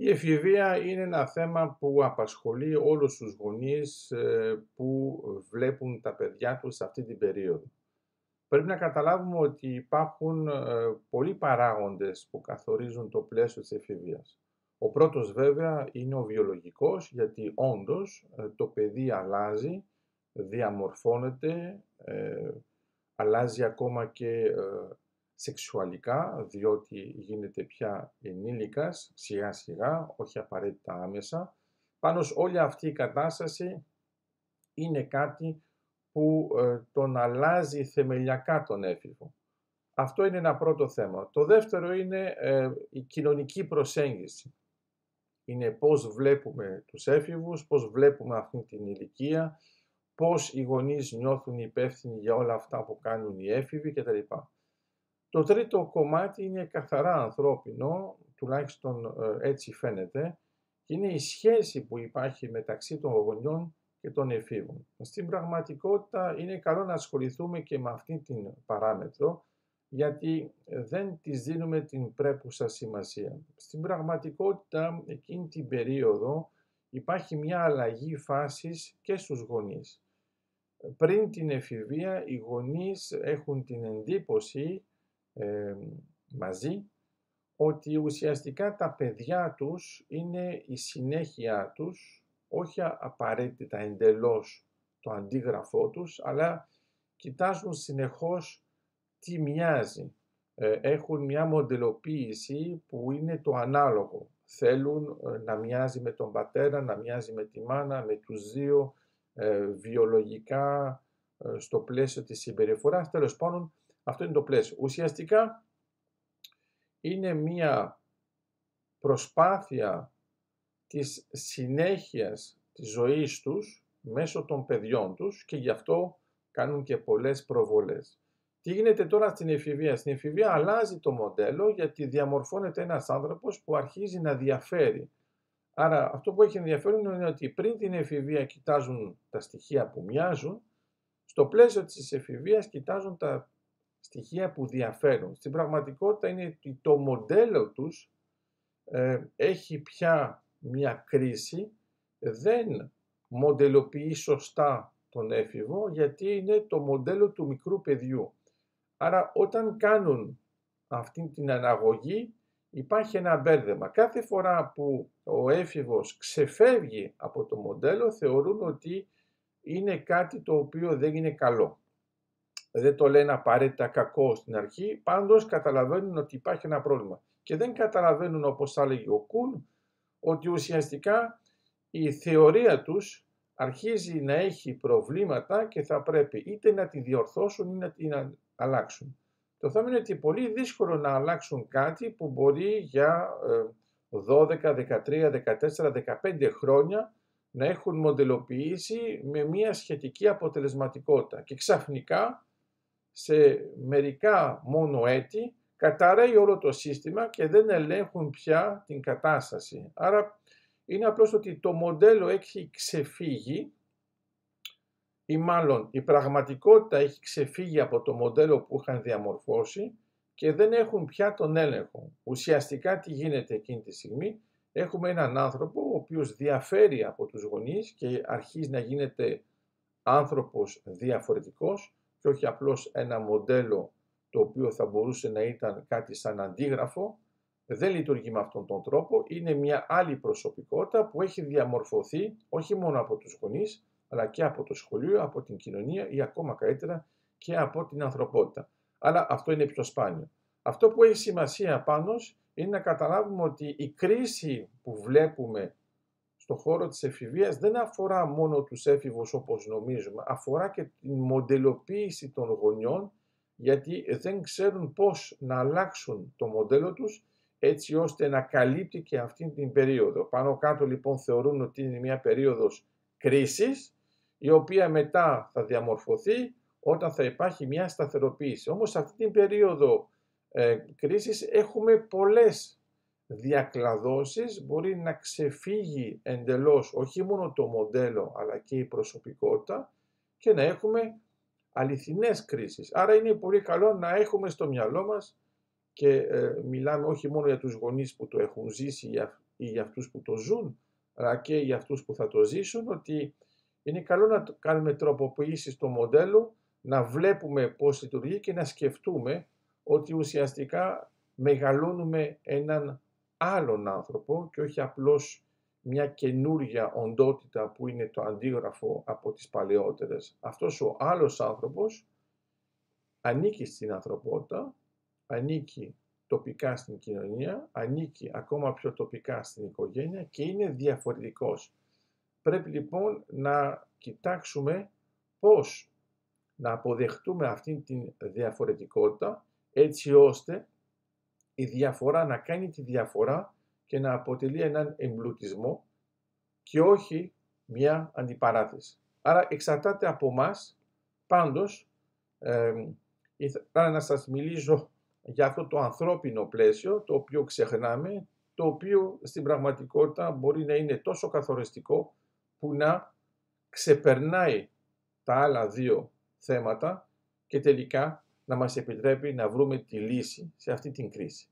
Η εφηβεία είναι ένα θέμα που απασχολεί όλους τους γονείς ε, που βλέπουν τα παιδιά τους σε αυτή την περίοδο. Πρέπει να καταλάβουμε ότι υπάρχουν ε, πολλοί παράγοντες που καθορίζουν το πλαίσιο της εφηβείας. Ο πρώτος βέβαια είναι ο βιολογικός, γιατί όντως ε, το παιδί αλλάζει, διαμορφώνεται, αλλάζει ακόμα και σεξουαλικά, διότι γίνεται πια ενήλικας, σιγά σιγά, όχι απαραίτητα άμεσα. Πάνω όλη αυτή η κατάσταση είναι κάτι που ε, τον αλλάζει θεμελιακά τον έφηβο. Αυτό είναι ένα πρώτο θέμα. Το δεύτερο είναι ε, η κοινωνική προσέγγιση. Είναι πώς βλέπουμε τους έφηβους, πώς βλέπουμε αυτή την ηλικία, πώς οι γονείς νιώθουν υπεύθυνοι για όλα αυτά που κάνουν οι έφηβοι κτλ. Το τρίτο κομμάτι είναι καθαρά ανθρώπινο, τουλάχιστον ε, έτσι φαίνεται, και είναι η σχέση που υπάρχει μεταξύ των γονιών και των εφήβων. Στην πραγματικότητα είναι καλό να ασχοληθούμε και με αυτή την παράμετρο, γιατί δεν της δίνουμε την πρέπουσα σημασία. Στην πραγματικότητα, εκείνη την περίοδο υπάρχει μια αλλαγή φάσης και στους γονείς. Πριν την εφηβεία, οι γονείς έχουν την εντύπωση μαζί ότι ουσιαστικά τα παιδιά τους είναι η συνέχεια τους, όχι απαραίτητα εντελώς το αντίγραφό τους, αλλά κοιτάζουν συνεχώς τι μοιάζει. Ε, έχουν μια μοντελοποίηση που είναι το ανάλογο. Θέλουν ε, να μοιάζει με τον πατέρα, να μοιάζει με τη μάνα, με τους δύο ε, βιολογικά στο πλαίσιο της συμπεριφοράς. Τέλος πάντων, αυτό είναι το πλαίσιο. Ουσιαστικά είναι μία προσπάθεια της συνέχειας της ζωής τους μέσω των παιδιών τους και γι' αυτό κάνουν και πολλές προβολές. Τι γίνεται τώρα στην εφηβεία; Στην εφηβεία αλλάζει το μοντέλο γιατί διαμορφώνεται ένας άνθρωπος που αρχίζει να διαφέρει. Άρα αυτό που έχει ενδιαφέρον είναι ότι πριν την εφηβεία κοιτάζουν τα στοιχεία που μοιάζουν, στο πλαίσιο της εφηβείας κοιτάζουν τα στοιχεία που διαφέρουν. Στην πραγματικότητα είναι ότι το μοντέλο τους ε, έχει πια μια κρίση, δεν μοντελοποιεί σωστά τον έφηβο γιατί είναι το μοντέλο του μικρού παιδιού. Άρα όταν κάνουν αυτή την αναγωγή υπάρχει ένα μπέρδεμα. Κάθε φορά που ο έφηβος ξεφεύγει από το μοντέλο θεωρούν ότι είναι κάτι το οποίο δεν είναι καλό δεν το λένε απαραίτητα κακό στην αρχή, πάντως καταλαβαίνουν ότι υπάρχει ένα πρόβλημα. Και δεν καταλαβαίνουν, όπως έλεγε ο Κούν, ότι ουσιαστικά η θεωρία τους αρχίζει να έχει προβλήματα και θα πρέπει είτε να τη διορθώσουν ή να την αλλάξουν. Το θέμα είναι ότι είναι πολύ δύσκολο να αλλάξουν κάτι που μπορεί για 12, 13, 14, 15 χρόνια να έχουν μοντελοποιήσει με μια σχετική αποτελεσματικότητα. Και ξαφνικά σε μερικά μόνο έτη καταραίει όλο το σύστημα και δεν ελέγχουν πια την κατάσταση. Άρα είναι απλώς ότι το μοντέλο έχει ξεφύγει ή μάλλον η πραγματικότητα έχει ξεφύγει από το μοντέλο που είχαν διαμορφώσει και δεν έχουν πια τον έλεγχο. Ουσιαστικά τι γίνεται εκείνη τη στιγμή; Έχουμε έναν άνθρωπο ο οποίος διαφέρει από τους γονείς και αρχίζει να γίνεται άνθρωπος διαφορετικός και όχι απλώς ένα μοντέλο το οποίο θα μπορούσε να ήταν κάτι σαν αντίγραφο, δεν λειτουργεί με αυτόν τον τρόπο, είναι μια άλλη προσωπικότητα που έχει διαμορφωθεί όχι μόνο από τους γονείς, αλλά και από το σχολείο, από την κοινωνία ή ακόμα καλύτερα και από την ανθρωπότητα. Αλλά αυτό είναι πιο σπάνιο. Αυτό που έχει σημασία πάνω είναι να καταλάβουμε ότι η κρίση που βλέπουμε στο χώρο της εφηβείας δεν αφορά μόνο τους έφηβους όπως νομίζουμε, αφορά και την μοντελοποίηση των γονιών γιατί δεν ξέρουν πώς να αλλάξουν το μοντέλο τους έτσι ώστε να καλύπτει και αυτή την περίοδο. Πάνω κάτω λοιπόν θεωρούν ότι είναι μια περίοδος κρίσης η οποία μετά θα διαμορφωθεί όταν θα υπάρχει μια σταθεροποίηση. Όμως σε αυτή την περίοδο ε, κρίσης έχουμε πολλές διακλαδώσεις μπορεί να ξεφύγει εντελώς όχι μόνο το μοντέλο αλλά και η προσωπικότητα και να έχουμε αληθινές κρίσεις. Άρα είναι πολύ καλό να έχουμε στο μυαλό μας και ε, μιλάμε όχι μόνο για τους γονείς που το έχουν ζήσει ή για αυτούς που το ζουν, αλλά και για αυτούς που θα το ζήσουν, ότι είναι καλό να κάνουμε τροποποιήσεις στο μοντέλο, να βλέπουμε πώς λειτουργεί και να σκεφτούμε ότι ουσιαστικά μεγαλώνουμε έναν άλλον άνθρωπο και όχι απλώς μια καινούργια οντότητα που είναι το αντίγραφο από τις παλαιότερες. Αυτός ο άλλος άνθρωπος ανήκει στην ανθρωπότητα, ανήκει τοπικά στην κοινωνία, ανήκει ακόμα πιο τοπικά στην οικογένεια και είναι διαφορετικός. Πρέπει λοιπόν να κοιτάξουμε πώς να αποδεχτούμε αυτή τη διαφορετικότητα έτσι ώστε η διαφορά να κάνει τη διαφορά και να αποτελεί έναν εμπλουτισμό και όχι μια αντιπαράθεση. Άρα εξαρτάται από μας, πάντως, ε, ήθελα να σας μιλήσω για αυτό το ανθρώπινο πλαίσιο, το οποίο ξεχνάμε, το οποίο στην πραγματικότητα μπορεί να είναι τόσο καθοριστικό που να ξεπερνάει τα άλλα δύο θέματα και τελικά να μας επιτρέπει να βρούμε τη λύση σε αυτή την κρίση.